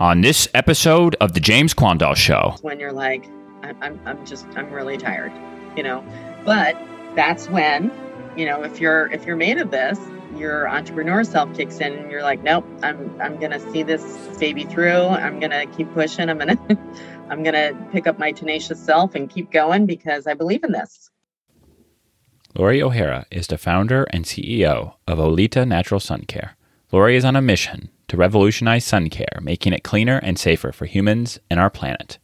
On this episode of The James Quandall Show, when you're like, I'm, I'm, I'm just, I'm really tired, you know, but that's when, you know, if you're, if you're made of this, your entrepreneur self kicks in and you're like, nope, I'm, I'm going to see this baby through. I'm going to keep pushing. I'm going to, I'm going to pick up my tenacious self and keep going because I believe in this. Laurie O'Hara is the founder and CEO of Olita Natural Sun Care. Laurie is on a mission to revolutionize sun care, making it cleaner and safer for humans and our planet.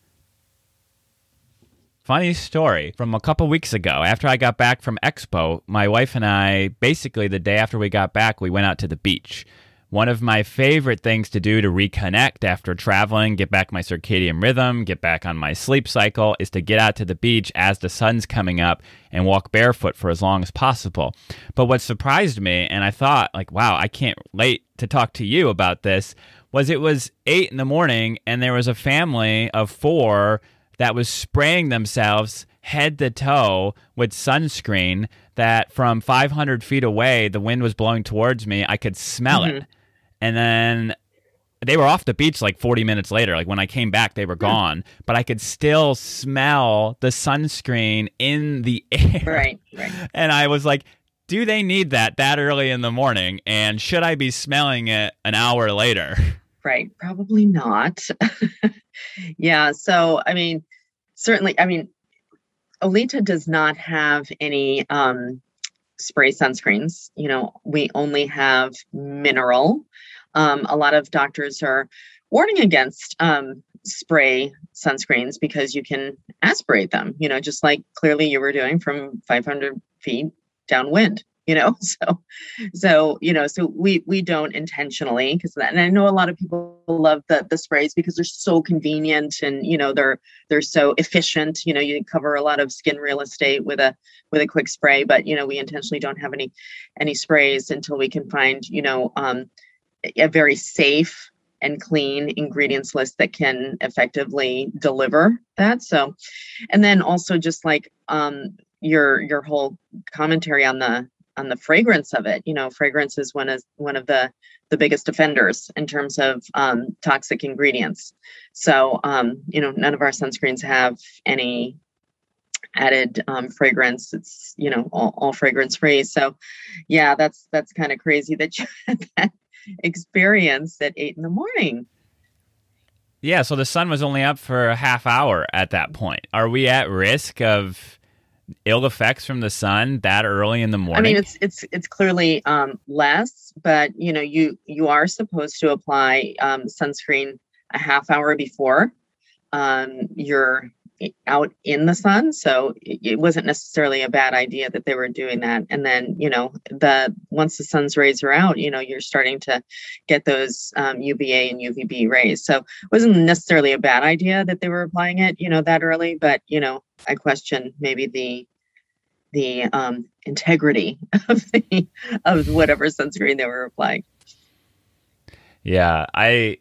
Funny story from a couple weeks ago. After I got back from Expo, my wife and I, basically the day after we got back, we went out to the beach. One of my favorite things to do to reconnect after traveling, get back my circadian rhythm, get back on my sleep cycle, is to get out to the beach as the sun's coming up and walk barefoot for as long as possible. But what surprised me, and I thought, like, wow, I can't wait to talk to you about this, was it was eight in the morning and there was a family of four that was spraying themselves head to toe with sunscreen that from 500 feet away, the wind was blowing towards me. I could smell mm-hmm. it. And then they were off the beach like 40 minutes later. Like when I came back, they were gone, but I could still smell the sunscreen in the air. Right, right. And I was like, do they need that that early in the morning? And should I be smelling it an hour later? Right, probably not. yeah, so I mean, certainly, I mean, Olita does not have any um, spray sunscreens. You know, we only have mineral. Um, a lot of doctors are warning against um, spray sunscreens because you can aspirate them, you know, just like clearly you were doing from 500 feet downwind you know so so you know so we we don't intentionally because and i know a lot of people love the the sprays because they're so convenient and you know they're they're so efficient. You know you cover a lot of skin real estate with a with a quick spray but you know we intentionally don't have any any sprays until we can find you know um a very safe and clean ingredients list that can effectively deliver that. So and then also just like um your your whole commentary on the on the fragrance of it. You know, fragrance is one of one of the the biggest offenders in terms of um, toxic ingredients. So, um, you know, none of our sunscreens have any added um, fragrance. It's you know all, all fragrance free. So, yeah, that's that's kind of crazy that you had that experience at eight in the morning. Yeah, so the sun was only up for a half hour at that point. Are we at risk of ill effects from the sun that early in the morning? I mean, it's it's it's clearly um, less, but you know, you you are supposed to apply um, sunscreen a half hour before um, you're out in the sun. So it, wasn't necessarily a bad idea that they were doing that. And then you know, the once the sun's rays are out, you know, you're starting to get those um, UVA and UVB rays. So it wasn't necessarily a bad idea that they were applying it, you know, that early. But you know, I question maybe the the um, integrity of the of whatever sunscreen they were applying. Yeah, I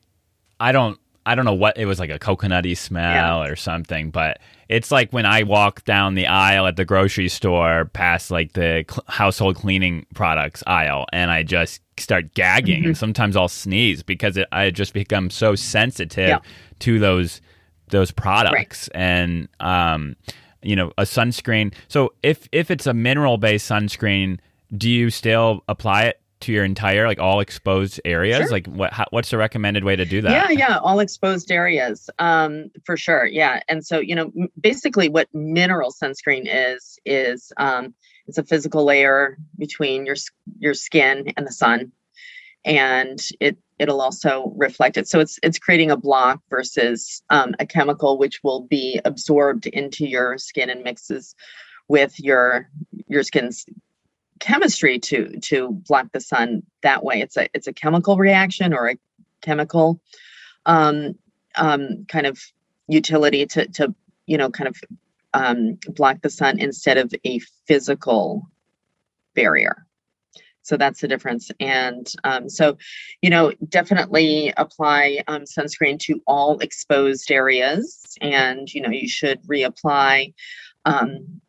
I don't I don't know what it was like a coconutty smell yeah. or something, but it's like when I walk down the aisle at the grocery store past like the cl- household cleaning products aisle and I just start gagging mm-hmm. and sometimes I'll sneeze because it, I just become so sensitive yeah. to those those products right. and um you know a sunscreen so if if it's a mineral based sunscreen do you still apply it to your entire like all exposed areas sure. like what how, what's the recommended way to do that yeah yeah all exposed areas um for sure yeah and so you know basically what mineral sunscreen is is um it's a physical layer between your your skin and the sun and it it'll also reflect it. So it's it's creating a block versus um, a chemical which will be absorbed into your skin and mixes with your your skin's chemistry to to block the sun that way. It's a it's a chemical reaction or a chemical um, um, kind of utility to to you know kind of um, block the sun instead of a physical barrier. So that's the difference. And um, so, you know, definitely apply um, sunscreen to all exposed areas. And, you know, you should reapply um,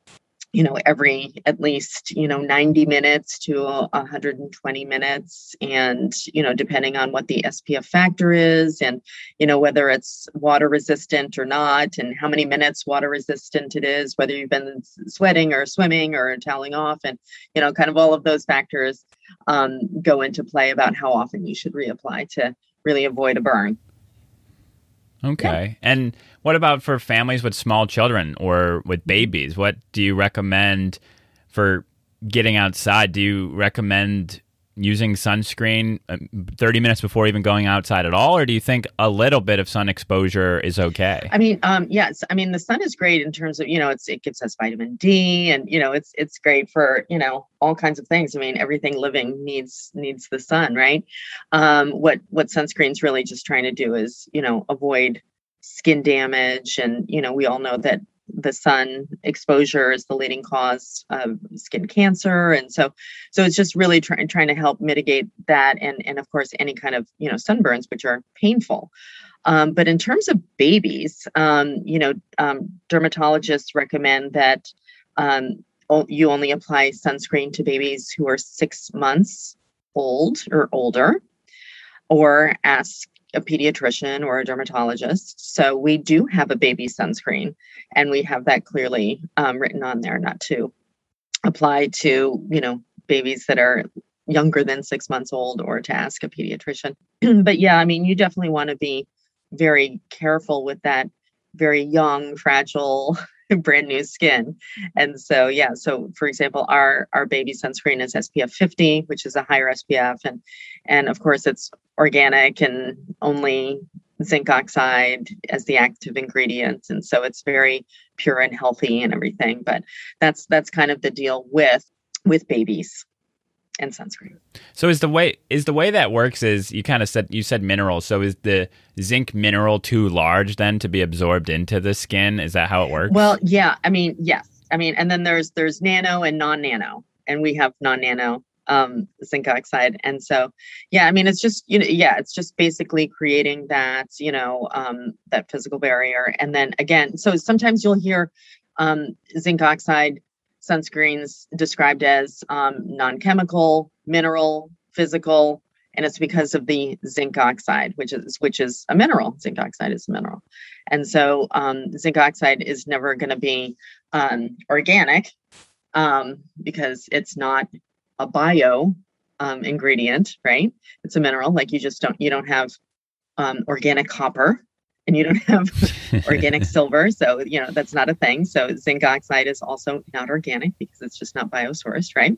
you know every at least you know 90 minutes to 120 minutes. And you know depending on what the spf factor is and you know whether it's water resistant or not and how many minutes water resistant it is whether you've been sweating or swimming or toweling off and you know kind of all of those factors um, go into play about how often you should reapply to really avoid a burn Okay. Yeah. And what about for families with small children or with babies? What do you recommend for getting outside? Do you recommend using sunscreen um, 30 minutes before even going outside at all or do you think a little bit of sun exposure is okay? I mean um yes. I mean the sun is great in terms of you know it's it gives us vitamin d and you know it's it's great for you know all kinds of things. I mean everything living needs needs the sun right? Um what what sunscreen's really just trying to do is you know avoid skin damage. And you know we all know that the sun exposure is the leading cause of skin cancer. And so so it's just really trying trying to help mitigate that and and of course any kind of you know sunburns which are painful. Um, but in terms of babies um, you know um, dermatologists recommend that um, you only apply sunscreen to babies who are six months old or older or ask a pediatrician or a dermatologist. So we do have a baby sunscreen, and we have that clearly um, written on there, not to apply to you know babies that are younger than six months old or to ask a pediatrician. but yeah, I mean, you definitely want to be very careful with that very young, fragile brand new skin. And so yeah, so for example, our our baby sunscreen is SPF 50, which is a higher SPF and and of course it's organic and only zinc oxide as the active ingredient. And so it's very pure and healthy and everything. But that's that's kind of the deal with with babies and sunscreen. So is the way is the way that works is you kind of said you said minerals. So is the zinc mineral too large then to be absorbed into the skin? Is that how it works? Well, yeah. I mean, yes. I mean, and then there's there's nano and non-nano, and we have non-nano um, zinc oxide. And so, yeah, I mean, it's just you know, yeah, it's just basically creating that you know um, that physical barrier. And then again, so sometimes you'll hear um, zinc oxide sunscreens described as um, non-chemical, mineral, physical, and it's because of the zinc oxide, which is which is a mineral. Zinc oxide is a mineral, and so um, zinc oxide is never going to be um, organic um, because it's not a bio um, ingredient, right? It's a mineral. Like you just don't you don't have um, organic copper and you don't have organic silver. So, you know, that's not a thing. So, zinc oxide is also not organic because it's just not biosourced, right?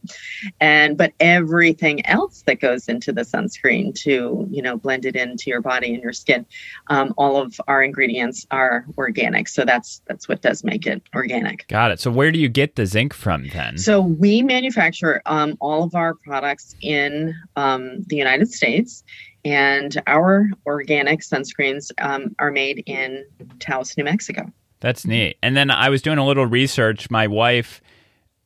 And, but everything else that goes into the sunscreen to, you know, blend it into your body and your skin, um, all of our ingredients are organic. So, that's, that's what does make it organic. Got it. So, where do you get the zinc from then? So, we manufacture um, all of our products in um, the United States and our organic sunscreens um, are made in Taos, New Mexico. That's neat. And then I was doing a little research. My wife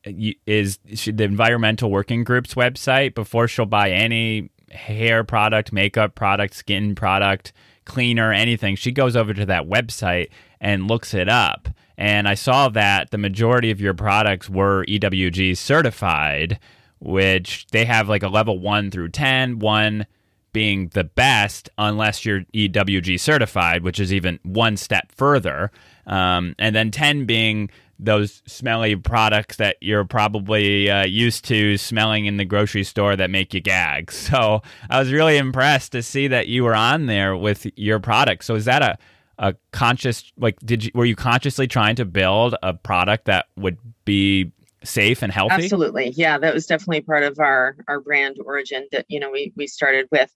uh, is the Environmental Working Group's website before she'll buy any hair product, makeup product, skin product, cleaner, anything. She goes over to that website and looks it up. And I saw that the majority of your products were EWG certified, which they have like a level one through 10, one being the best unless you're EWG certified, which is even one step further. Um, and then 10 being those smelly products that you're probably uh, used to smelling in the grocery store that make you gag. So I was really impressed to see that you were on there with your product. So is that a a conscious like did you were you consciously trying to build a product that would be safe and healthy? Absolutely. Yeah that was definitely part of our our brand origin that you know we we started with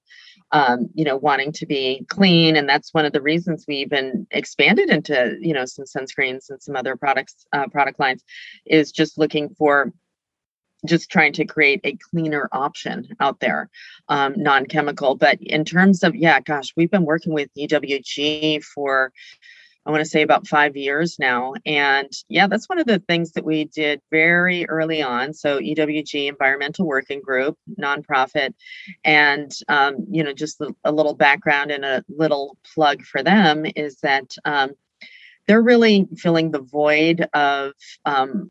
um, you know wanting to be clean and that's one of the reasons we even expanded into you know some sunscreens and some other products uh, product lines is just looking for just trying to create a cleaner option out there um, non-chemical. But in terms of yeah gosh we've been working with ewg for I want to say about five years now. And yeah, that's one of the things that we did very early on. So EWG Environmental Working Group, nonprofit, and um, you know, just a little background and a little plug for them is that um, they're really filling the void of um,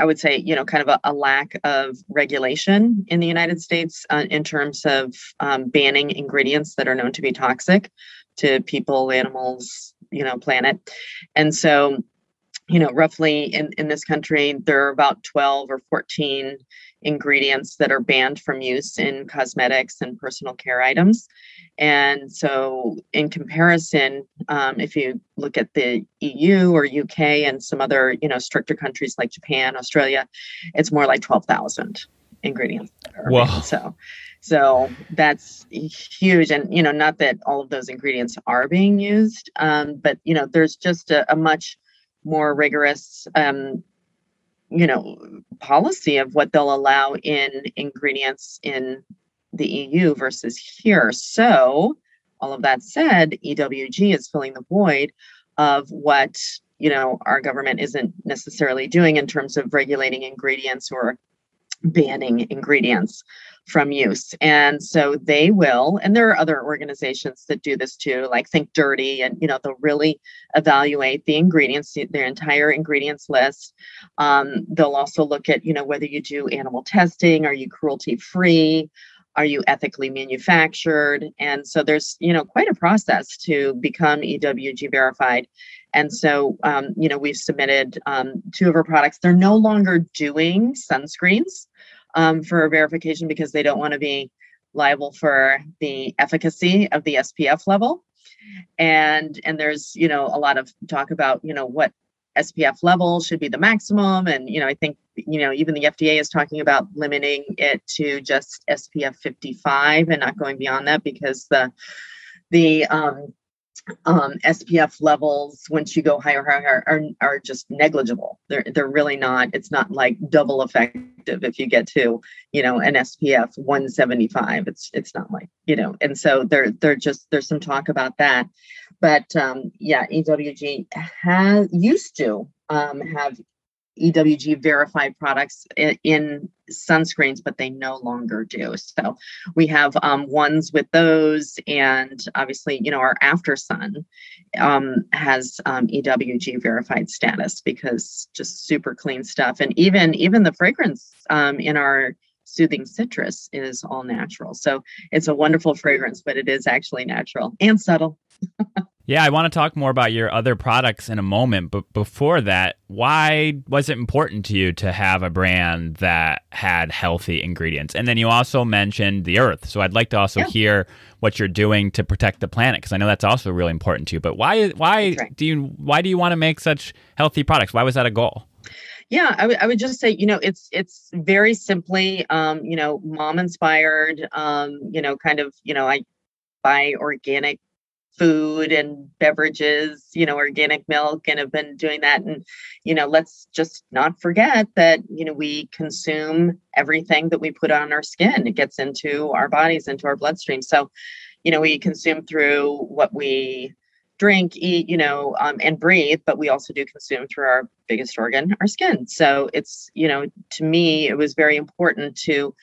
I would say, you know, kind of a, a lack of regulation in the United States uh, in terms of um, banning ingredients that are known to be toxic to people, animals, you know, planet. And so, you know, roughly in, in this country, there are about 12 or 14 ingredients that are banned from use in cosmetics and personal care items. And so, in comparison, um, if you look at the EU or UK and some other, you know, stricter countries like Japan, Australia, it's more like 12,000 ingredients. Wow. So, so that's huge. And, you know, not that all of those ingredients are being used, um, but, you know, there's just a, a much more rigorous um, you know policy of what they'll allow in ingredients in the EU versus here. So, all of that said, EWG is filling the void of what you know our government isn't necessarily doing in terms of regulating ingredients or banning ingredients from use. And so they will, and there are other organizations that do this too, like Think Dirty, and you know, they'll really evaluate the ingredients, their entire ingredients list. Um, they'll also look at, you know, whether you do animal testing, are you cruelty free? Are you ethically manufactured? And so there's, you know, quite a process to become EWG verified. And so, um, you know, we've submitted um, two of our products. They're no longer doing sunscreens um, for verification because they don't want to be liable for the efficacy of the SPF level. And and there's you know a lot of talk about you know what SPF level should be the maximum, and you know I think you know even the FDA is talking about limiting it to just SPF 55 and not going beyond that because the the um, um, SPF levels once you go higher, higher are, are just negligible. They're they're really not. It's not like double effective if you get to you know an SPF 175. It's it's not like you know. And so there there just there's some talk about that, but um, yeah, EWG has used to um, have EWG verified products in, sunscreens, but they no longer do. So we have um, ones with those, and obviously, you know, our After Sun um, has um, EWG verified status because just super clean stuff, and even even the fragrance um, in our soothing citrus is all natural. So it's a wonderful fragrance, but it is actually natural and subtle. Yeah, I want to talk more about your other products in a moment, but before that, why was it important to you to have a brand that had healthy ingredients? And then you also mentioned the earth. So I'd like to also yeah. hear what you're doing to protect the planet because I know that's also really important to you. But why why right. do you why do you want to make such healthy products? Why was that a goal? Yeah, I, w- I would just say, you know, it's it's very simply, um, you know, mom inspired. Um, you know, kind of, you know, I buy organic food and beverages, you know, organic milk, and have been doing that. And, you know, let's just not forget that, you know, we consume everything that we put on our skin. It gets into our bodies, into our bloodstream. So, you know, we consume through what we drink, eat, you know, um, and breathe, but we also do consume through our biggest organ, our skin. So it's, you know, to me, it was very important to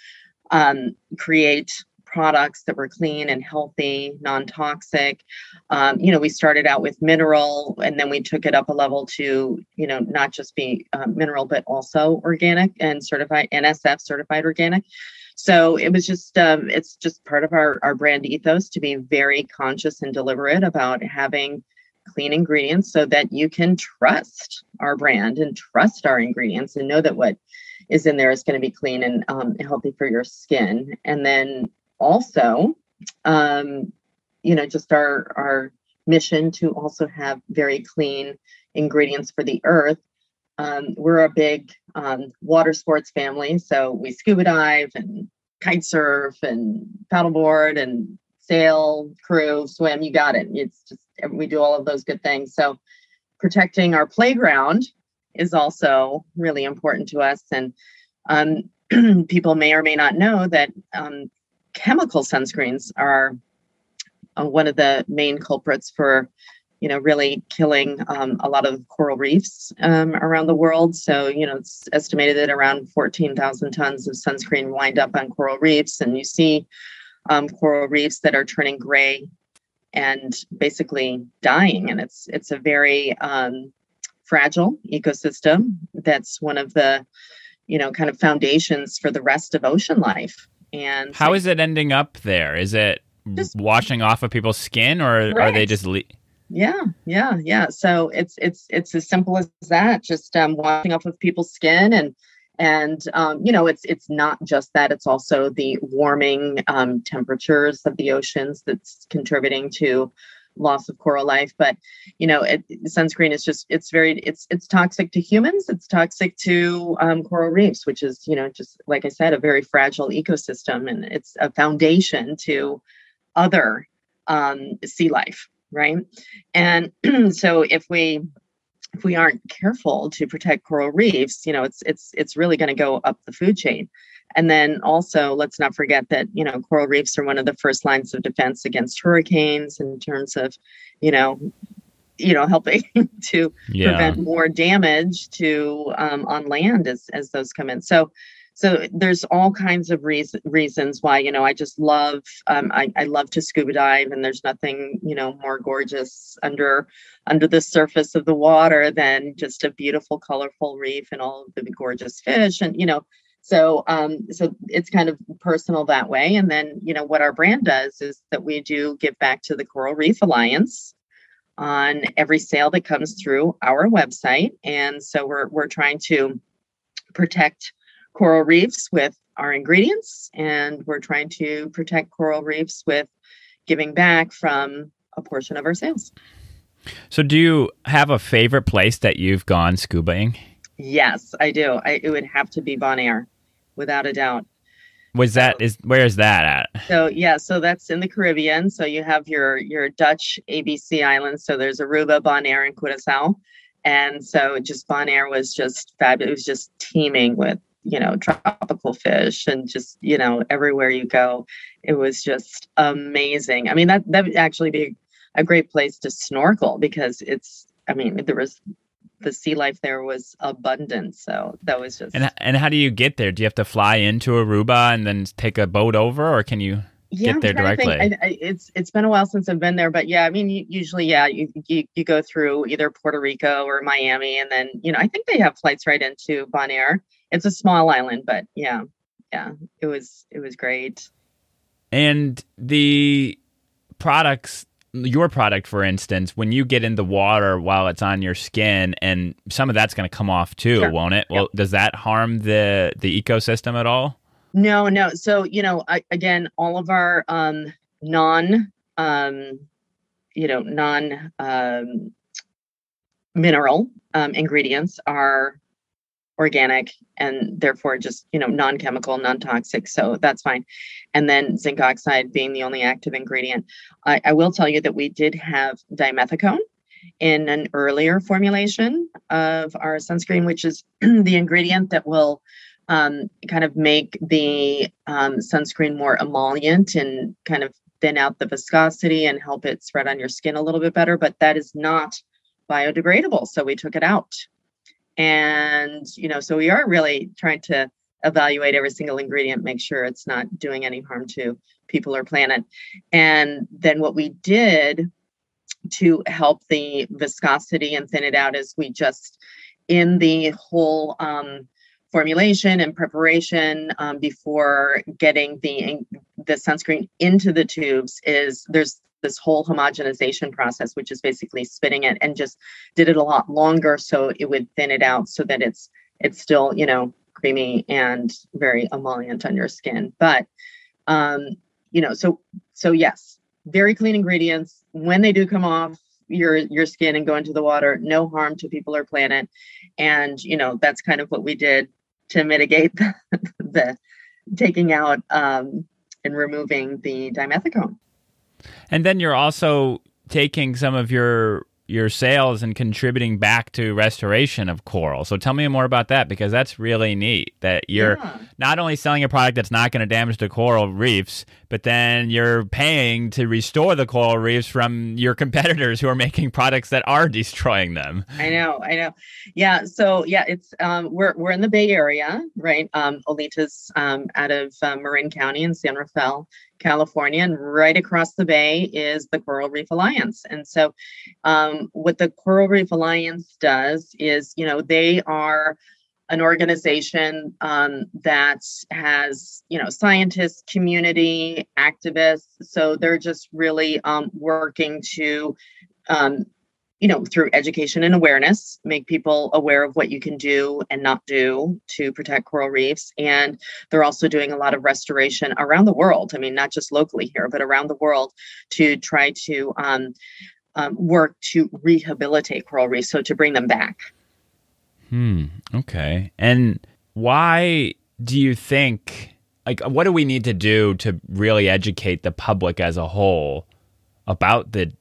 um, create products that were clean and healthy, non-toxic. Um, you know, we started out with mineral, and then we took it up a level to, you know, not just be uh, mineral but also organic and certified NSF certified organic. So it was just, um, it's just part of our our brand ethos to be very conscious and deliberate about having clean ingredients so that you can trust our brand and trust our ingredients and know that what is in there is going to be clean and um, healthy for your skin. And then also, um, you know, just our our mission to also have very clean ingredients for the earth. Um, we're a big um, water sports family, so we scuba dive and kite surf and paddleboard and sail, crew, swim. You got it. It's just we do all of those good things. So protecting our playground is also really important to us. And um, people may or may not know that um, chemical sunscreens are uh, one of the main culprits for you know really killing um, a lot of coral reefs um, around the world. So you know it's estimated that around 14000 tons of sunscreen wind up on coral reefs. And you see um, coral reefs that are turning gray and basically dying. And it's it's a very um, fragile ecosystem that's one of the you know kind of foundations for the rest of ocean life. And how is it ending up there? Is it just, washing off of people's skin or right. are they just le- yeah yeah yeah. So it's it's it's as simple as that just um, washing off of people's skin and and um, you know it's it's not just that it's also the warming um, temperatures of the oceans that's contributing to loss of coral life. But you know it, sunscreen is just it's very it's it's toxic to humans it's toxic to um, coral reefs which is you know just like i said a very fragile ecosystem and it's a foundation to other um, sea life right and so if we if we aren't careful to protect coral reefs, you know, it's it's it's really going to go up the food chain. And then also, let's not forget that you know coral reefs are one of the first lines of defense against hurricanes in terms of, you know, you know helping to yeah. prevent more damage to um, on land as as those come in. So so there's all kinds of reason, reasons why you know i just love um, I, I love to scuba dive and there's nothing you know more gorgeous under under the surface of the water than just a beautiful colorful reef and all of the gorgeous fish and you know so um so it's kind of personal that way. And then you know what our brand does is that we do give back to the coral reef alliance on every sale that comes through our website. And so we're we're trying to protect coral reefs with our ingredients, and we're trying to protect coral reefs with giving back from a portion of our sales. So, do you have a favorite place that you've gone scubaing? Yes, I do. I, it would have to be Bonaire, without a doubt. Was that is where is that at? So yeah, so that's in the Caribbean. So you have your your Dutch ABC islands. So there's Aruba, Bonaire, and Curacao, and so just Bonaire was just fabulous. It was just teeming with you know tropical fish and just you know everywhere you go it was just amazing. I mean that that would actually be a great place to snorkel because it's i mean there was the sea life there was abundant so that was just and, and how do you get there? Do you have to fly into aruba and then take a boat over or can you yeah, get there directly? I, I, it's it's been a while since i've been there but yeah i mean usually yeah you, you you go through either puerto rico or miami and then you know i think they have flights right into bonaire it's a small island, but yeah, yeah, it was it was great. And the products, your product, for instance, when you get in the water while it's on your skin, and some of that's going to come off too, sure. won't it? Well, yep. does that harm the the ecosystem at all? No, no. So you know, I, again, all of our um, non, um, you know, non um, mineral um, ingredients are organic and therefore just you know non-chemical non-toxic so that's fine. And then zinc oxide being the only active ingredient. I, I will tell you that we did have dimethicone in an earlier formulation of our sunscreen which is the ingredient that will um, kind of make the um, sunscreen more emollient and kind of thin out the viscosity and help it spread on your skin a little bit better but that is not biodegradable so we took it out and, you know, so we are really trying to evaluate every single ingredient, make sure it's not doing any harm to people or planet. And then what we did to help the viscosity and thin it out is we just, in the whole um, formulation and preparation um, before getting the the sunscreen into the tubes is there's this whole homogenization process, which is basically spitting it and just did it a lot longer so it would thin it out so that it's it's still, you know, creamy and very emollient on your skin. But um, you know, so so yes, very clean ingredients. When they do come off your your skin and go into the water, no harm to people or planet. And you know, that's kind of what we did to mitigate the, the taking out um, and removing the dimethicone. And then you're also taking some of your your sales and contributing back to restoration of coral. So tell me more about that because that's really neat that you're yeah. not only selling a product that's not going to damage the coral reefs, but then you're paying to restore the coral reefs from your competitors who are making products that are destroying them. I know, I know. Yeah, so yeah, it's um, we're we're in the Bay Area, right? Um, Olita's um, out of uh, Marin County in San Rafael California, and right across the bay is the Coral Reef Alliance. And so, um, what the Coral Reef Alliance does is, you know, they are an organization um, that has, you know, scientists, community, activists. So they're just really um, working to um, you know, through education and awareness, make people aware of what you can do and not do to protect coral reefs. And they're also doing a lot of restoration around the world. I mean, not just locally here, but around the world to try to um, um, work to rehabilitate coral reefs, so to bring them back. Hmm. Okay. And why do you think? Like, what do we need to do to really educate the public as a whole about the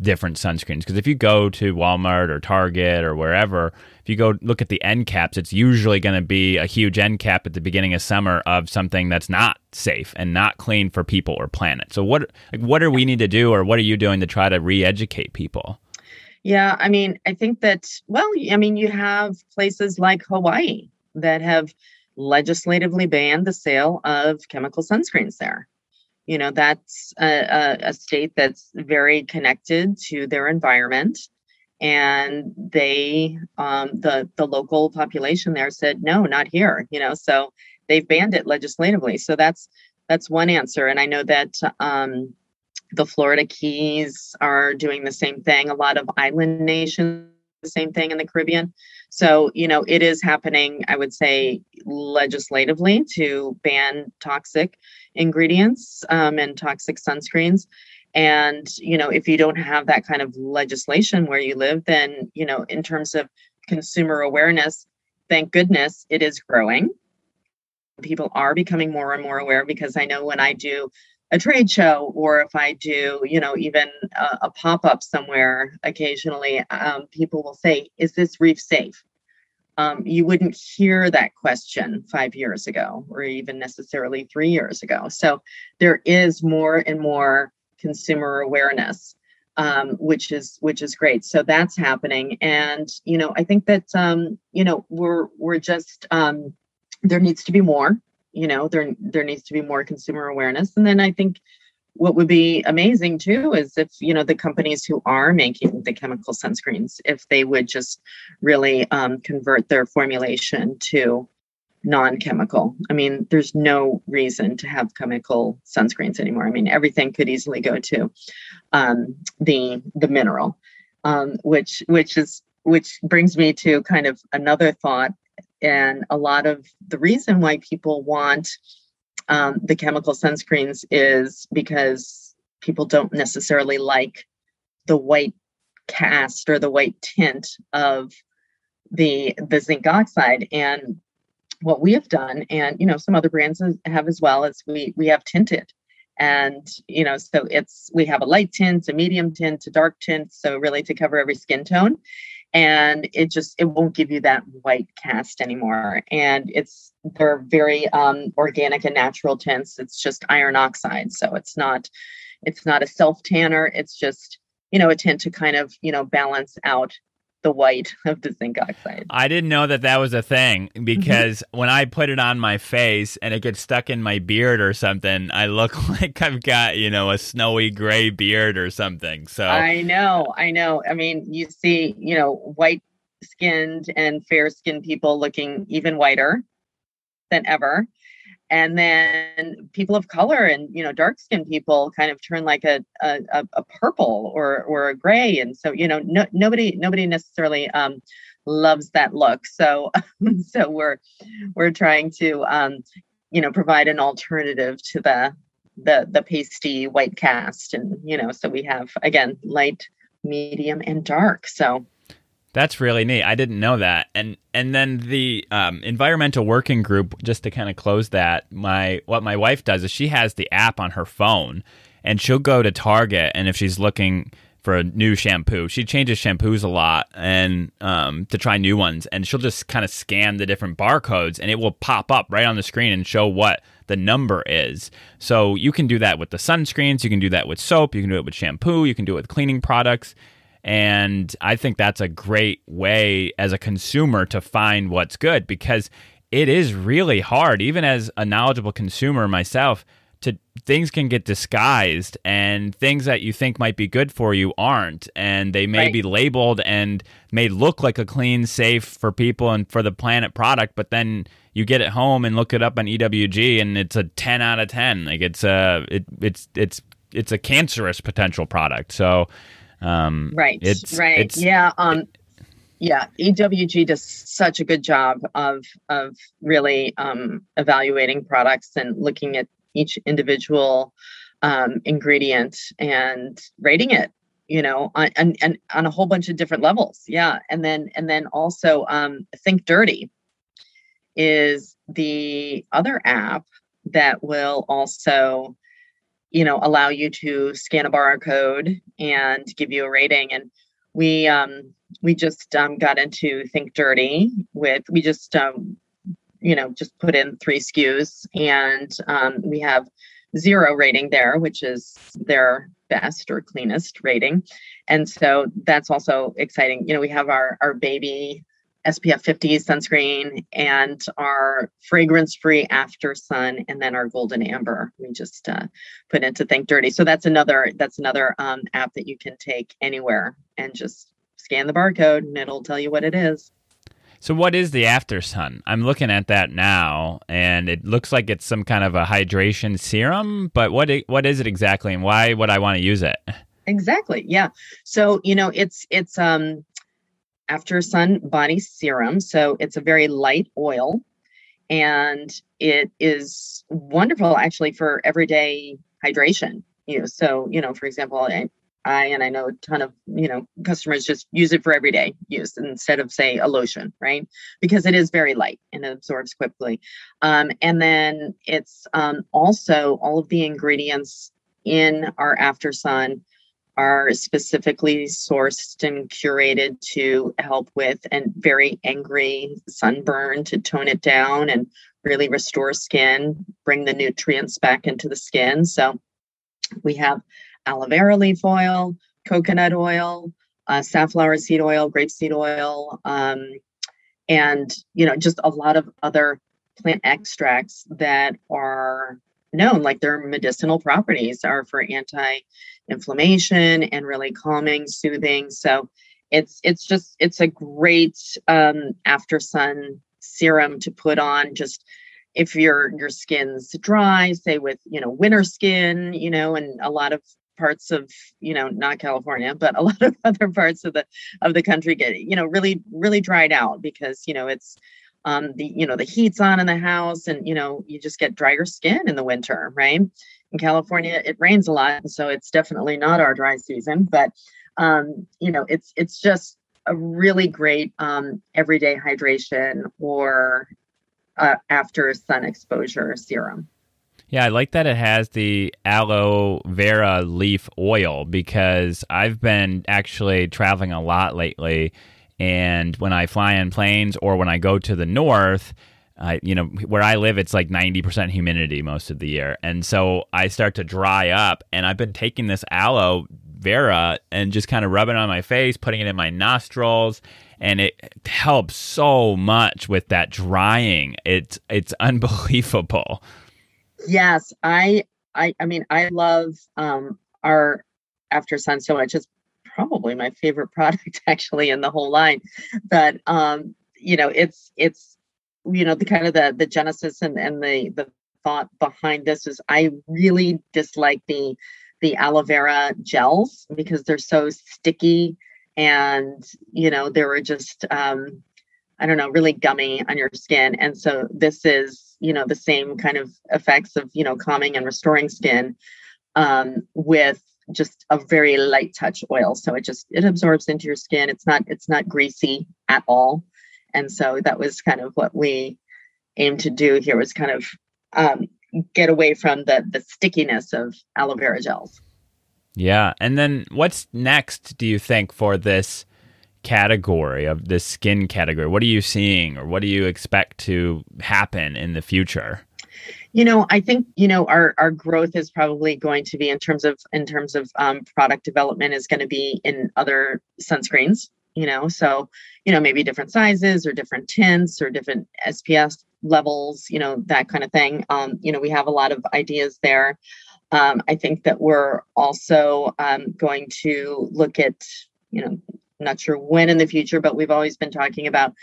different sunscreens because if you go to Walmart or Target or wherever, if you go look at the end caps, it's usually going to be a huge end cap at the beginning of summer of something that's not safe and not clean for people or planet. So what like what do we need to do or what are you doing to try to re-educate people? Yeah, I mean, I think that well, I mean, you have places like Hawaii that have legislatively banned the sale of chemical sunscreens there you know that's a, a, state that's very connected to their environment. And they um, the the local population there said no not here you know so they've banned it legislatively. So that's that's one answer. And i know that um, the florida keys are doing the same thing. A lot of island nations the same thing in the caribbean so you know it is happening i would say legislatively to ban toxic ingredients um, and toxic sunscreens. And, you know, if you don't have that kind of legislation where you live, then, you know, in terms of consumer awareness, thank goodness it is growing. People are becoming more and more aware because I know when I do a trade show or if I do, you know, even a, a pop up somewhere occasionally, um, people will say, Is this reef safe? um, you wouldn't hear that question five years ago or even necessarily three years ago. So there is more and more consumer awareness, um, which is which is great. So that's happening, and you know I think that um, you know we're we're just um, there needs to be more. You know there there needs to be more consumer awareness, and then I think what would be amazing too is if you know the companies who are making the chemical sunscreens if they would just really um, convert their formulation to non-chemical. I mean there's no reason to have chemical sunscreens anymore. I mean everything could easily go to um, the the mineral um, which which is which brings me to kind of another thought and a lot of the reason why people want um, the chemical sunscreens is because people don't necessarily like the white cast or the white tint of the the zinc oxide. And what we have done and you know some other brands have as well as we we have tinted. And you know so it's we have a light tint a medium tint a dark tint so really to cover every skin tone and it just it won't give you that white cast anymore. And it's they're very um, organic and natural tints. It's just iron oxide so it's not it's not a self tanner it's just you know a tint to kind of you know balance out the white of the zinc oxide. I didn't know that that was a thing because when I put it on my face and it gets stuck in my beard or something, I look like I've got, you know, a snowy gray beard or something. So I know, I know. I mean, you see, you know, white skinned and fair skinned people looking even whiter than ever and then people of color and you know dark skinned people kind of turn like a, a, a purple or or a gray. And so you know no, nobody nobody necessarily um, loves that look. So so we're we're trying to um, you know provide an alternative to the the the pasty white cast. And you know so we have again light medium and dark. So that's really neat. I didn't know that. And and then the um, environmental working group, just to kind of close that, my what my wife does is she has the app on her phone, and she'll go to Target, and if she's looking for a new shampoo, she changes shampoos a lot, and um, to try new ones, and she'll just kind of scan the different barcodes, and it will pop up right on the screen and show what the number is. So you can do that with the sunscreens, you can do that with soap, you can do it with shampoo, you can do it with cleaning products and I think that's a great way as a consumer to find what's good because it is really hard, even as a knowledgeable consumer myself, to things can get disguised and things that you think might be good for you aren't. And they may right. be labeled and may look like a clean safe for people and for the planet product but then you get it home and look it up on EWG and it's a 10 out of 10 like it's a it, it's it's it's a cancerous potential product. So um right it's right. it's, yeah um it, yeah ewg does such a good job of of really um, evaluating products and looking at each individual um, ingredient and rating it you know on, and, and on a whole bunch of different levels. Yeah and then and then also um, think dirty is the other app that will also you know allow you to scan a barcode and give you a rating and we um we just um, got into think dirty with we just um, you know just put in three SKUs and um, we have zero rating there, which is their best or cleanest rating. And so that's also exciting. You know, we have our our baby SPF 50 sunscreen and our fragrance free after sun and then our golden amber we just uh, put into think dirty so that's another that's another um, app that you can take anywhere and just scan the barcode and it'll tell you what it is so what is the after sun? I'm looking at that now, and it looks like it's some kind of a hydration serum. But what what is it exactly, and why would I want to use it? Exactly. Yeah. So you know, it's it's um after sun body serum. So it's a very light oil, and it is wonderful actually for everyday hydration. You know, so you know, for example, I and I know a ton of you know customers just use it for everyday use instead of say a lotion, right? Because it is very light and it absorbs quickly. Um, and then it's um, also all of the ingredients in our After Sun are specifically sourced and curated to help with and very angry sunburn to tone it down and really restore skin, bring the nutrients back into the skin. So we have aloe vera leaf oil, coconut oil, uh, safflower seed oil, grapeseed oil, um, and you know just a lot of other plant extracts that are known like their medicinal properties are for anti-inflammation and really calming soothing. So it's it's just it's a great um, after sun serum to put on just if your your skin's dry say with you know winter skin you know and a lot of parts of you know not california but a lot of other parts of the of the country get you know really really dried out because you know it's um the you know the heat's on in the house and you know you just get drier skin in the winter right in california it rains a lot so it's definitely not our dry season but um you know it's it's just a really great um everyday hydration or uh, after sun exposure serum yeah, I like that it has the aloe vera leaf oil because I've been actually traveling a lot lately. And when I fly in planes or when I go to the north, I, you know, where I live, it's like 90% humidity most of the year. And so I start to dry up. And I've been taking this aloe vera and just kind of rubbing it on my face, putting it in my nostrils. And it helps so much with that drying. It's, it's unbelievable. Yes, I I I mean I love um our After Sun so much. It's probably my favorite product actually in the whole line. But um, you know, it's it's you know the kind of the the genesis and and the the thought behind this is I really dislike the the aloe vera gels because they're so sticky and you know they were just um I don't know, really gummy on your skin. And so this is, you know, the same kind of effects of, you know, calming and restoring skin um, with just a very light touch oil. So it just it absorbs into your skin. It's not it's not greasy at all. And so that was kind of what we aim to do here was kind of um, get away from the the stickiness of aloe vera gels. Yeah. And then what's next, do you think, for this category of this skin category? What are you seeing or what do you expect to happen in the future? You know, I think you know our our growth is probably going to be in terms of in terms of um, product development is going to be in other sunscreens. You know, so you know maybe different sizes or different tints or different SPF levels, you know, that kind of thing. Um, you know, we have a lot of ideas there. Um, I think that we're also um, going to look at, you know, not sure when in the future, but we've always been talking about,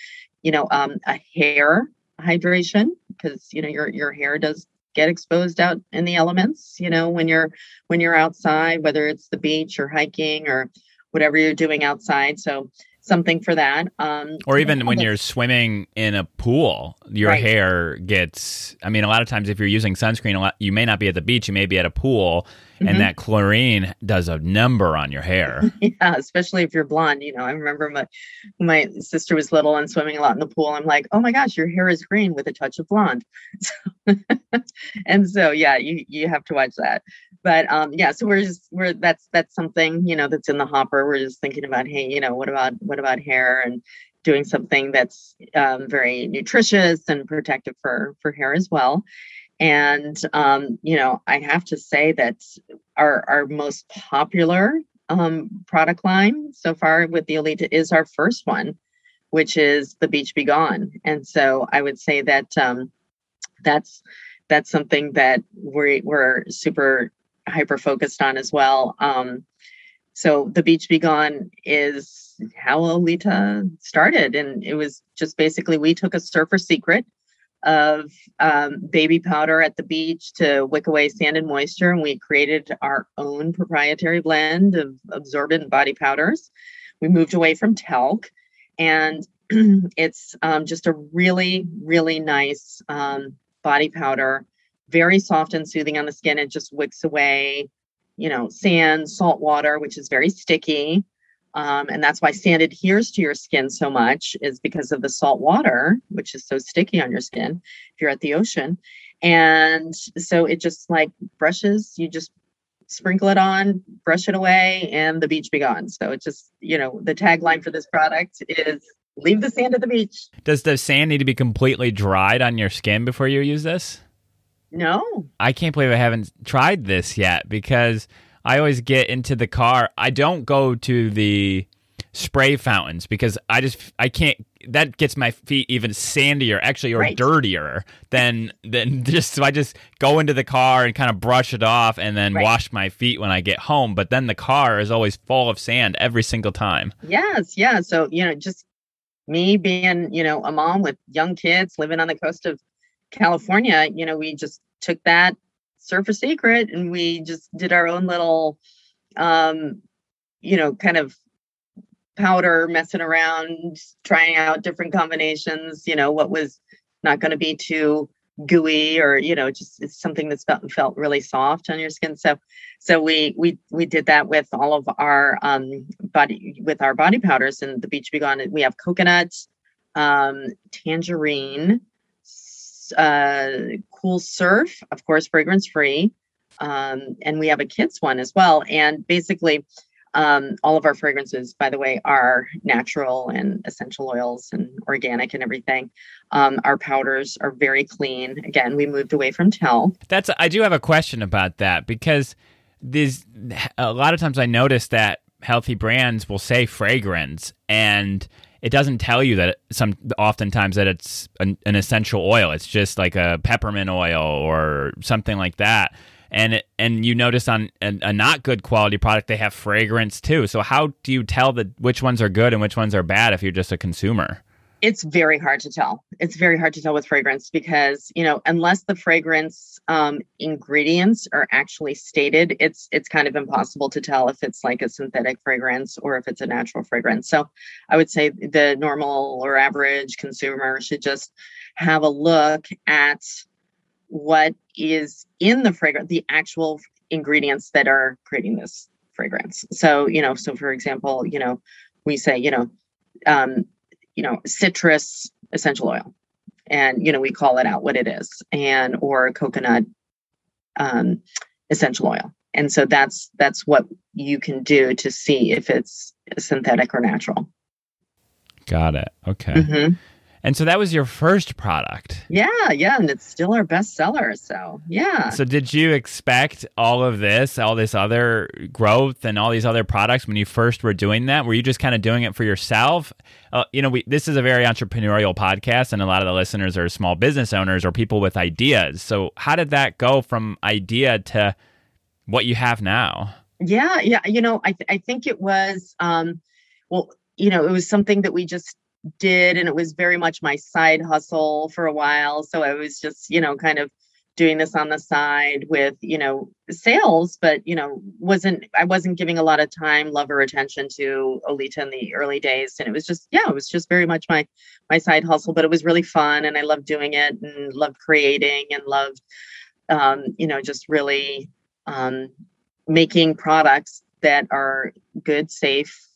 you know, um, a hair hydration because you know your your hair does get exposed out in the elements. You know, when you're when you're outside, whether it's the beach or hiking or whatever you're doing outside. So something for that. Um, or even when you're swimming in a pool, your right. hair gets. I mean, a lot of times if you're using sunscreen, a lot you may not be at the beach, you may be at a pool, mm-hmm. and that chlorine does a number on your hair. yeah, especially if you're blonde. You know, I remember my my sister was little and swimming a lot in the pool. I'm like, oh my gosh, your hair is green with a touch of blonde. and so yeah, you you have to watch that. But um, yeah, so we're just we're that's that's something you know that's in the hopper. We're just thinking about hey, you know, what about what about hair and doing something that's um, very nutritious and protective for for hair as well and um, you know, I have to say that our our most popular um, product line so far with the Olita is our first one, which is the Beach Be Gone. And so I would say that um, that's that's something that we're we're super hyper focused on as well. Um, so the Beach Be Gone is how Olita started, and it was just basically we took a surfer secret of um, baby powder at the beach to wick away sand and moisture. And we created our own proprietary blend of absorbent body powders. We moved away from talc, and it's um, just a really, really nice um, body powder, very soft and soothing on the skin. It just wicks away, you know, sand, salt water, which is very sticky. Um, and that's why sand adheres to your skin so much is because of the salt water which is so sticky on your skin if you're at the ocean. And so it just like brushes you just sprinkle it on brush it away and the beach be gone. So it just you know the tagline for this product is leave the sand at the beach. Does the sand need to be completely dried on your skin before you use this? No. I can't believe i haven't tried this yet because I always get into the car. I don't go to the spray fountains because I just I can't that gets my feet even sandier actually or right. dirtier than than just so I just go into the car and kind of brush it off and then right. wash my feet when I get home but then the car is always full of sand every single time. Yes, yeah, so you know just me being, you know, a mom with young kids living on the coast of California, you know, we just took that surfer secret and we just did our own little um you know kind of powder messing around trying out different combinations you know what was not going to be too gooey or you know just it's something that's felt, felt really soft on your skin. So so we we we did that with all of our um body with our body powders and the beach be gone we have coconut um tangerine uh, Cool Surf, of course, fragrance free. Um, and we have a kids one as well. And basically, um, all of our fragrances, by the way, are natural and essential oils and organic and everything. Um, our powders are very clean. Again, we moved away from talc. That's I do have a question about that because these a lot of times I notice that healthy brands will say fragrance and it doesn't tell you that some oftentimes that it's an, an, essential oil. It's just like a peppermint oil or something like that. And it, and you notice on a, a, not good quality product they have fragrance too. So how do you tell that which ones are good and which ones are bad if you're just a consumer? It's very hard to tell. It's very hard to tell with fragrance because you know unless the fragrance um, ingredients are actually stated, it's it's kind of impossible to tell if it's like a synthetic fragrance or if it's a natural fragrance. So I would say the normal or average consumer should just have a look at what is in the fragrance, the actual ingredients that are creating this fragrance. So you know, so for example, you know, we say you know. Um, you know, citrus essential oil. And, you know, we call it out what it is and or coconut um, essential oil. And so that's that's what you can do to see if it's synthetic or natural. Got it. Okay. Mm-hmm. And so that was your first product. Yeah, yeah, and it's still our best seller. So, yeah. So did you expect all of this, all this other growth and all these other products when you first were doing that? Were you just kind of doing it for yourself? Uh, you know, we, this is a very entrepreneurial podcast and a lot of the listeners are small business owners or people with ideas. So how did that go from idea to what you have now? Yeah, yeah, you know, I th- I think it was um well, you know, it was something that we just did and it was very much my side hustle for a while. So i was just you know kind of doing this on the side with you know sales but you know wasn't i wasn't giving a lot of time love or attention to olita in the early days. And it was just yeah it was just very much my my side hustle but it was really fun and i loved doing it and loved creating and loved um, you know just really um, making products that are good safe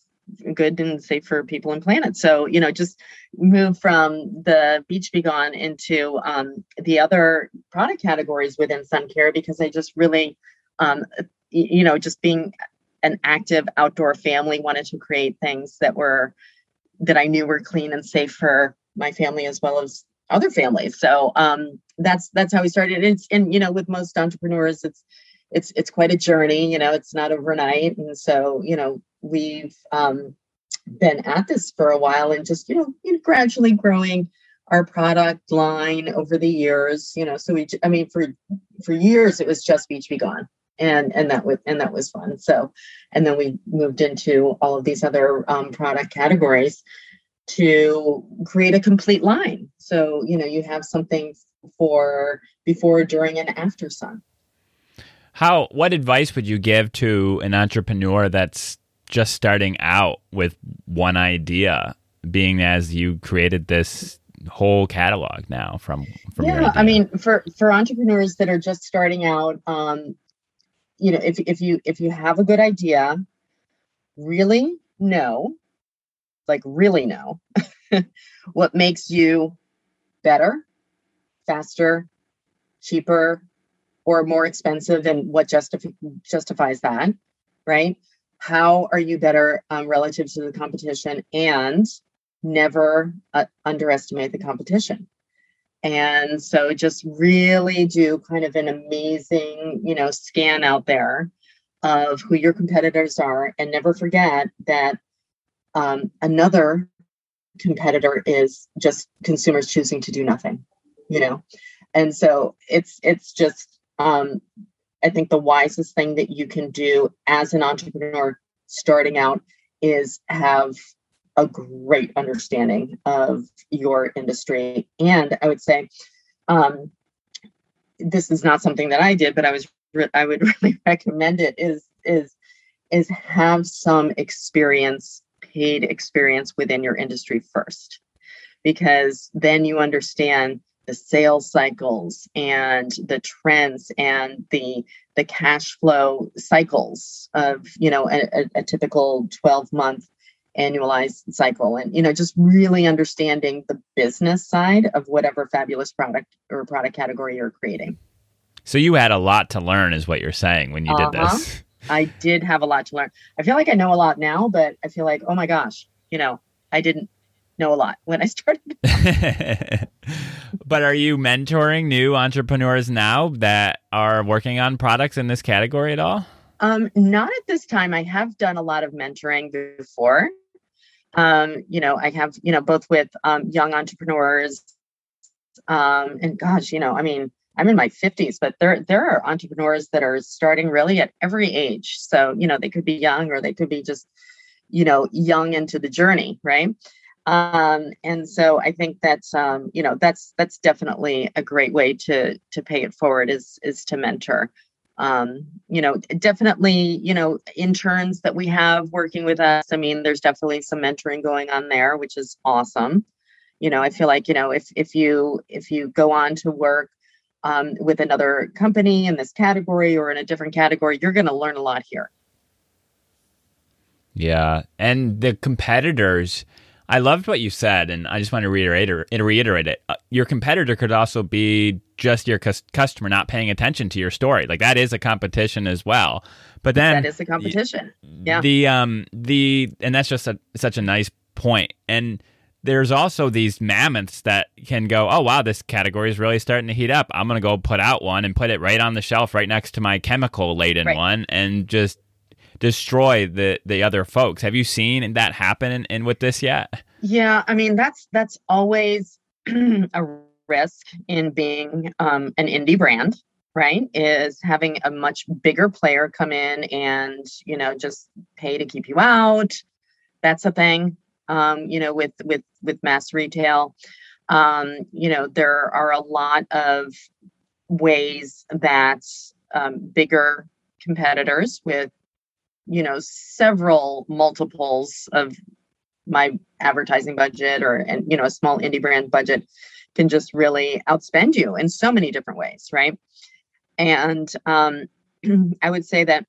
good and safe for people and planet. So, you know, just move from the beach be gone into um, the other product categories within sun care because I just really, um, you know, just being an active outdoor family wanted to create things that were that I knew were clean and safe for my family as well as other families. So um, that's that's how we started. It's and you know, with most entrepreneurs, it's it's it's quite a journey. You know, it's not overnight, and so you know, we've um, been at this for a while and just you know, you know gradually growing our product line over the years you know. So we i mean for for years it was just beach be gone and and that was and that was fun. So and then we moved into all of these other um, product categories to create a complete line. So you know you have something for before during and after sun how what advice would you give to an entrepreneur that's just starting out with one idea, being as you created this whole catalog now from from yeah i mean for for entrepreneurs that are just starting out um you know if if you if you have a good idea really know like really know what makes you better faster cheaper or more expensive and what justif- justifies that right? How are you better um, relative to the competition and never uh, underestimate the competition? And so just really do kind of an amazing you know scan out there of who your competitors are and never forget that um, another competitor is just consumers choosing to do nothing you know? And so it's it's just um, I think the wisest thing that you can do as an entrepreneur starting out is have a great understanding of your industry. And I would say, um, this is not something that I did, but I was re- I would really recommend it is is is have some experience, paid experience within your industry first, because then you understand the sales cycles and the trends and the the cash flow cycles of you know a, a typical 12 month annualized cycle. And you know just really understanding the business side of whatever fabulous product or product category you're creating. So you had a lot to learn is what you're saying when you uh-huh. did this. I did have a lot to learn. I feel like i know a lot now but i feel like oh my gosh you know i didn't know a lot when I started. but are you mentoring new entrepreneurs now that are working on products in this category at all? Um, not at this time. I have done a lot of mentoring before. Um, you know, I have, you know, both with um, young entrepreneurs. Um, and gosh, you know, I mean, I'm in my 50s, but there there are entrepreneurs that are starting really at every age. So, you know, they could be young or they could be just, you know, young into the journey, right? Um, and so i think that's um, you know that's that's definitely a great way to to pay it forward is is to mentor. Um, you know definitely you know interns that we have working with us i mean there's definitely some mentoring going on there which is awesome. You know i feel like you know if if you if you go on to work um, with another company in this category or in a different category you're going to learn a lot here. Yeah and the competitors I loved what you said, and I just want to reiterate reiterate it. Uh, your competitor could also be just your cu- customer not paying attention to your story. Like that is a competition as well. But then that is a competition. Yeah. The um the and that's just a, such a nice point. And there's also these mammoths that can go, oh wow, this category is really starting to heat up. I'm gonna go put out one and put it right on the shelf, right next to my chemical laden right. one, and just destroy the the other folks. Have you seen that happen in, in with this yet? Yeah, I mean that's that's always a risk in being um, an indie brand right is having a much bigger player come in and you know just pay to keep you out that's a thing um, you know with with with mass retail um, you know there are a lot of ways that um, bigger competitors with you know several multiples of my advertising budget or and you know a small indie brand budget can just really outspend you in so many different ways right? And um, i would say that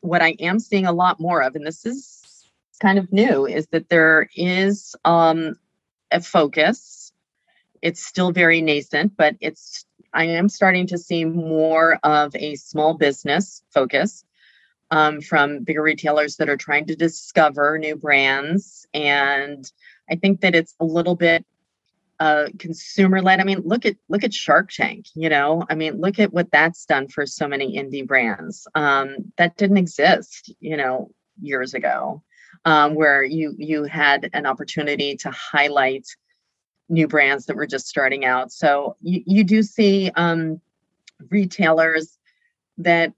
what i am seeing a lot more of and this is kind of new is that there is um, a focus. It's still very nascent but it's i am starting to see more of a small business focus um, from bigger retailers that are trying to discover new brands. And I think that it's a little bit uh, consumer led. I mean, look at look at Shark Tank. You know, I mean, look at what that's done for so many indie brands um, that didn't exist. You know, years ago, um, where you you had an opportunity to highlight new brands that were just starting out. So you you do see um, retailers that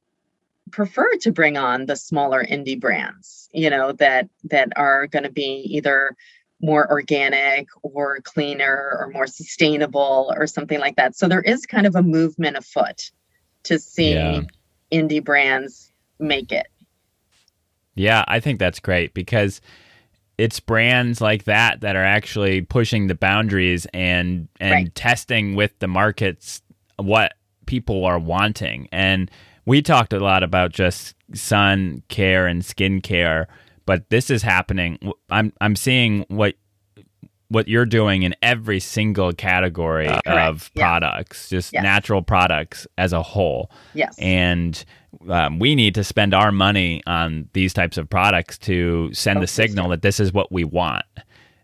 prefer to bring on the smaller indie brands you know that that are going to be either more organic or cleaner or more sustainable or something like that so there is kind of a movement afoot to see yeah. indie brands make it yeah i think that's great because it's brands like that that are actually pushing the boundaries and and right. testing with the markets what people are wanting and we talked a lot about just sun care and skin care, but this is happening. I'm I'm seeing what what you're doing in every single category uh, of yeah. products, just yeah. natural products as a whole. Yes. And um, we need to spend our money on these types of products to send oh, the signal that this is what we want.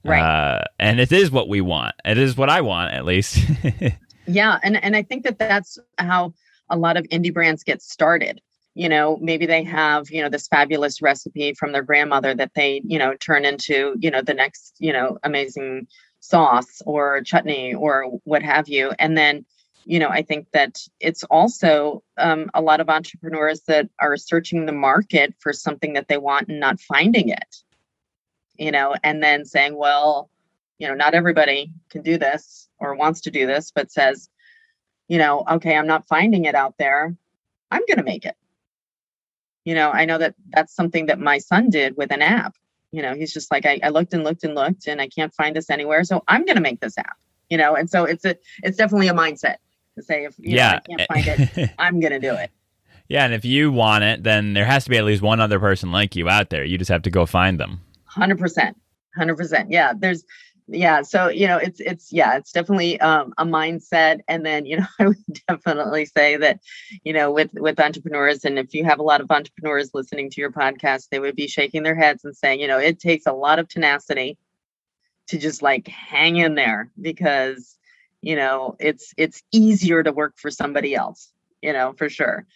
Right. Uh, and it is what we want. It is what I want, at least. yeah, and and I think that that's how a lot of indie brands get started. You know maybe they have you know this fabulous recipe from their grandmother that they you know turn into you know the next you know amazing sauce or chutney or what have you. And then you know i think that it's also um, a lot of entrepreneurs that are searching the market for something that they want and not finding it. You know and then saying well you know not everybody can do this or wants to do this but says you know, okay, I'm not finding it out there. I'm going to make it. You know, I know that that's something that my son did with an app. You know, he's just like, I, I looked and looked and looked and I can't find this anywhere. So I'm going to make this app, you know? And so it's a, it's definitely a mindset to say, if you yeah. know, I can't find it, I'm going to do it. Yeah. And if you want it, then there has to be at least one other person like you out there. You just have to go find them. 100%. 100%. Yeah. There's, yeah so you know it's it's yeah it's definitely um, a mindset and then you know i would definitely say that you know with with entrepreneurs and if you have a lot of entrepreneurs listening to your podcast they would be shaking their heads and saying you know it takes a lot of tenacity to just like hang in there because you know it's it's easier to work for somebody else you know for sure.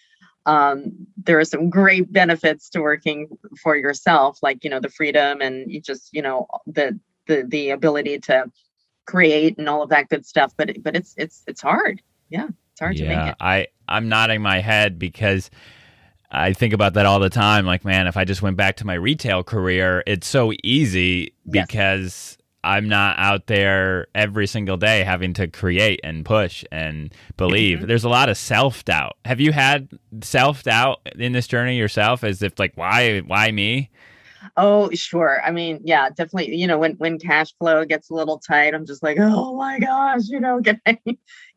Um, there are some great benefits to working for yourself like you know the freedom and you just you know the the the ability to create and all of that good stuff but but it's it's it's hard yeah it's hard yeah, to make it i i'm nodding my head because I think about that all the time. Like, man, if I just went back to my retail career, it's so easy yes. because I'm not out there every single day having to create and push and believe. Mm-hmm. There's a lot of self doubt. Have you had self doubt in this journey yourself? As if like, why, why me? Oh, sure. I mean, yeah, definitely. You know, when when cash flow gets a little tight, I'm just like, oh my gosh, you know, can I,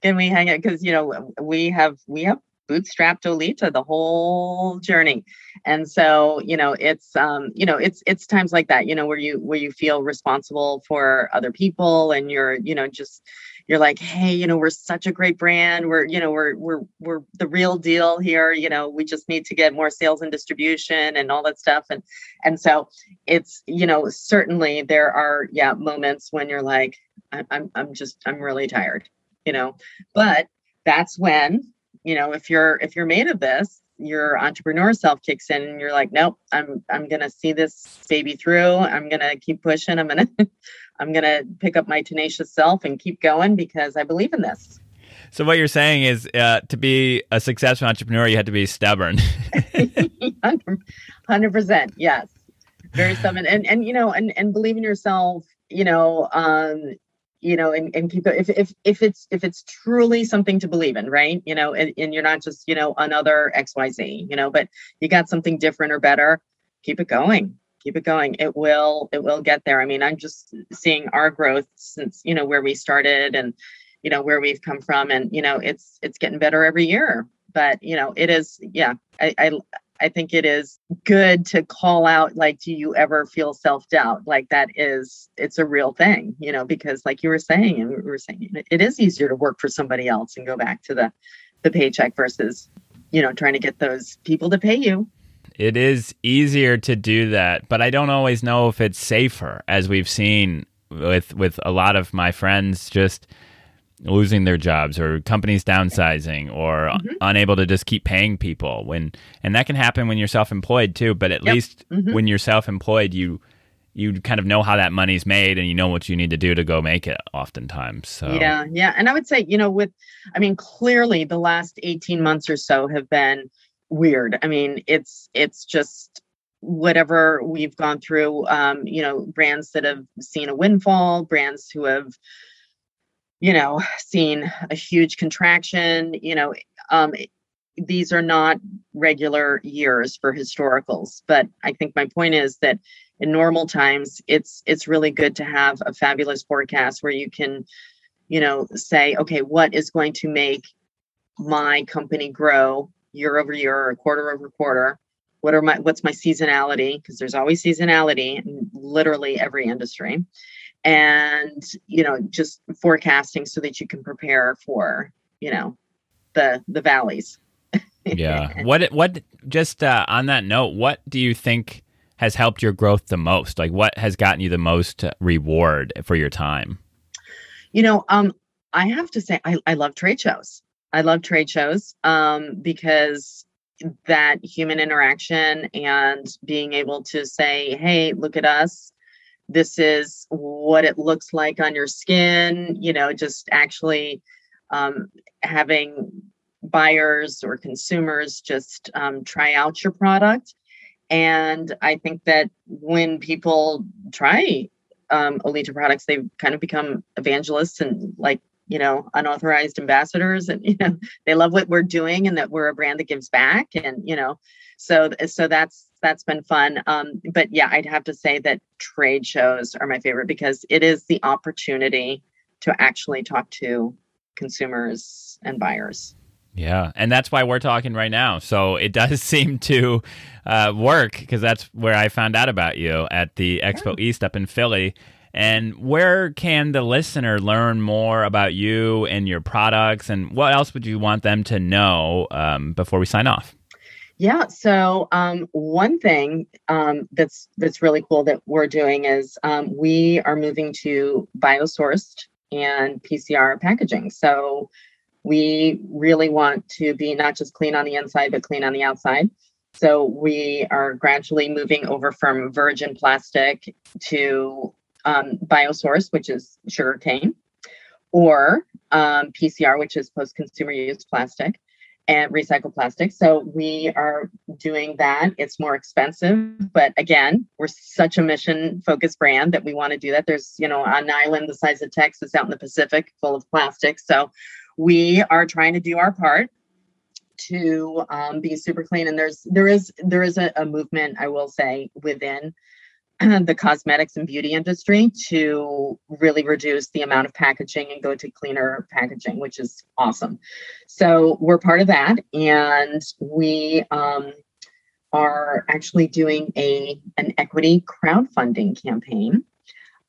can we hang it? Because you know, we have we have bootstrapped Olita the whole journey, and so you know, it's um, you know, it's it's times like that, you know, where you where you feel responsible for other people, and you're you know just you're like hey you know we're such a great brand. We're you know we're we're we're the real deal here. You know we just need to get more sales and distribution and all that stuff. And and so it's you know certainly there are yeah moments when you're like i'm i'm just i'm really tired you know? But that's when you know if you're if you're made of this your entrepreneur self kicks in and you're like nope i'm i'm gonna see this baby through. I'm gonna keep pushing. I'm gonna i'm gonna pick up my tenacious self and keep going because i believe in this. So what you're saying is uh, to be a successful entrepreneur you have to be stubborn. 100% yes. Very stubborn. And and you know and and believe in yourself you know um you know and, and keep if, if if it's if it's truly something to believe in right? You know and, and you're not just you know another xyz you know but you got something different or better keep it going keep it going. It will it will get there. I mean i'm just seeing our growth since you know where we started and you know where we've come from and you know it's it's getting better every year. But you know it is yeah i i I think it is good to call out like do you ever feel self-doubt? Like that is it's a real thing you know because like you were saying and we were saying it is easier to work for somebody else and go back to the the paycheck versus you know trying to get those people to pay you. It is easier to do that but i don't always know if it's safer as we've seen with with a lot of my friends just losing their jobs or companies downsizing or mm-hmm. unable to just keep paying people when and that can happen when you're self-employed too but at yep. least mm-hmm. when you're self-employed you you kind of know how that money's made and you know what you need to do to go make it oftentimes so yeah yeah and i would say you know with i mean clearly the last 18 months or so have been weird i mean it's it's just whatever we've gone through um you know brands that have seen a windfall brands who have you know, seen a huge contraction. You know, um, these are not regular years for historicals, but I think my point is that in normal times, it's it's really good to have a fabulous forecast where you can, you know, say, okay, what is going to make my company grow year over year or quarter over quarter? What are my what's my seasonality? Because there's always seasonality in literally every industry and you know just forecasting so that you can prepare for you know the the valleys. Yeah. What what just uh, on that note what do you think has helped your growth the most? Like what has gotten you the most reward for your time? You know um i have to say i, I love trade shows. I love trade shows um because that human interaction and being able to say hey look at us this is what it looks like on your skin you know just actually um, having buyers or consumers just um, try out your product. And i think that when people try um, olita products they kind of become evangelists and like you know unauthorized ambassadors and you know they love what we're doing and that we're a brand that gives back and you know so so that's that's been fun. Um, but yeah, I'd have to say that trade shows are my favorite because it is the opportunity to actually talk to consumers and buyers. Yeah, and that's why we're talking right now. So it does seem to uh, work because that's where I found out about you at the Expo yeah. East up in Philly. And where can the listener learn more about you and your products? And what else would you want them to know um, before we sign off? Yeah. So um, one thing um, that's that's really cool that we're doing is um, we are moving to biosourced and PCR packaging. So we really want to be not just clean on the inside, but clean on the outside. So we are gradually moving over from virgin plastic to um, biosource, which is sugarcane, or um, PCR, which is post-consumer use plastic and recycle plastic. So we are doing that. It's more expensive, but again, we're such a mission focused brand that we want to do that. There's, you know, an island the size of Texas out in the Pacific full of plastic. So we are trying to do our part to um, be super clean. And there's there is there is a, a movement, I will say, within the cosmetics and beauty industry to really reduce the amount of packaging and go to cleaner packaging, which is awesome. So we're part of that, and we um, are actually doing a an equity crowdfunding campaign.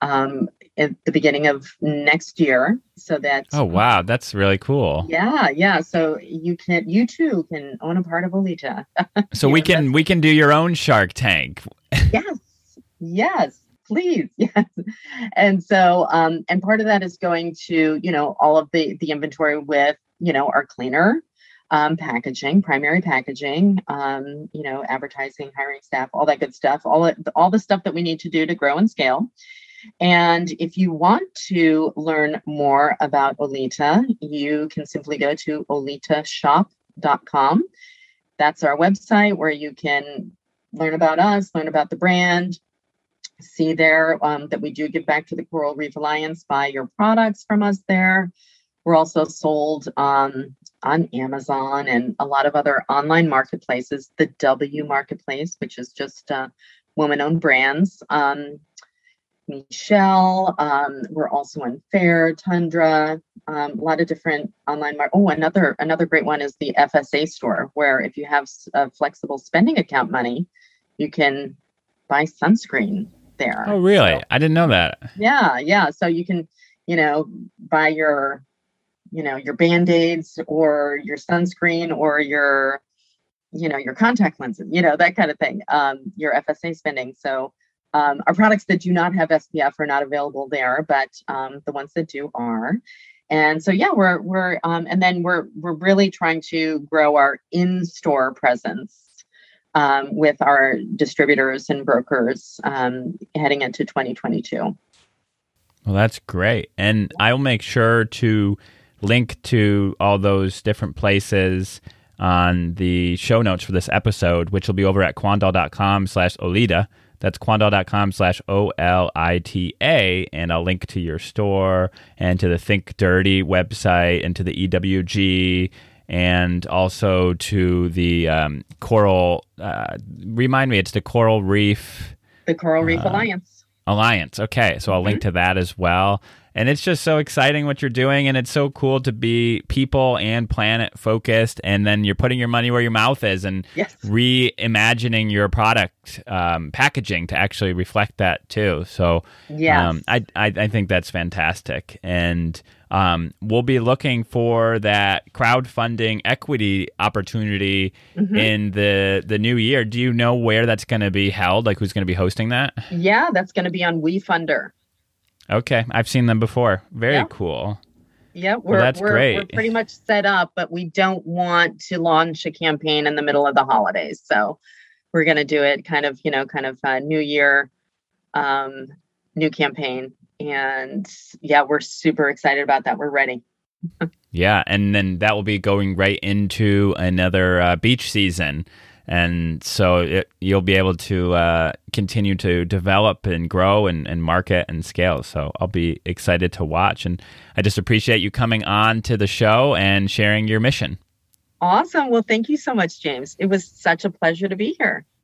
Um, at the beginning of next year so that oh wow. That's really cool. Yeah yeah. So you can you too can own a part of olita so we can we can do your own shark tank. Yes yes please yes and so um and part of that is going to you know all of the the inventory with you know our cleaner um, packaging, primary packaging, um, you know, advertising, hiring staff, all that good stuff, all all the stuff that we need to do to grow and scale. And if you want to learn more about Olita, you can simply go to olitashop.com. That's our website where you can learn about us, learn about the brand, see there um, that we do give back to the Coral Reef Alliance, buy your products from us there. We're also sold um, on Amazon and a lot of other online marketplaces, the W Marketplace, which is just uh, woman owned brands. Um, Michelle, um, we're also in Faire, Tundra, um, a lot of different online. Mar- oh, another another great one is the FSA store, where if you have a flexible spending account money, you can buy sunscreen there. Oh, really? So, I didn't know that. Yeah, yeah. So you can, you know, buy your you know your band-aids or your sunscreen or your you know your contact lenses you know that kind of thing um, your fsa spending so um, our products that do not have spf are not available there but um, the ones that do are and so yeah we're we're um, and then we're we're really trying to grow our in-store presence um, with our distributors and brokers um, heading into 2022 well that's great and i'll make sure to link to all those different places on the show notes for this episode, which will be over at quandal.com slash Olita. That's quandal.com slash O L I T A. And I'll link to your store and to the Think Dirty website and to the EWG and also to the um, Coral. Uh, remind me, it's the Coral Reef. The Coral Reef uh, Alliance. Alliance. Okay. So I'll mm-hmm. link to that as well. And it's just so exciting what you're doing. And it's so cool to be people and planet focused. And then you're putting your money where your mouth is and yes. reimagining your product um, packaging to actually reflect that too. So yeah, um, I, I, I think that's fantastic. And um, we'll be looking for that crowdfunding equity opportunity mm-hmm. in the the new year. Do you know where that's going to be held? Like who's going to be hosting that? Yeah, that's going to be on WeFunder. Okay, I've seen them before. Very yeah. cool. Yeah, we're, well, that's we're, great. We're pretty much set up, but we don't want to launch a campaign in the middle of the holidays. So we're going to do it kind of, you know, kind of a new year, um, new campaign. And yeah, we're super excited about that. We're ready. yeah, and then that will be going right into another uh, beach season and so it, you'll be able to uh, continue to develop and grow and, and market and scale. So I'll be excited to watch, and I just appreciate you coming on to the show and sharing your mission. Awesome. Well, thank you so much, James. It was such a pleasure to be here.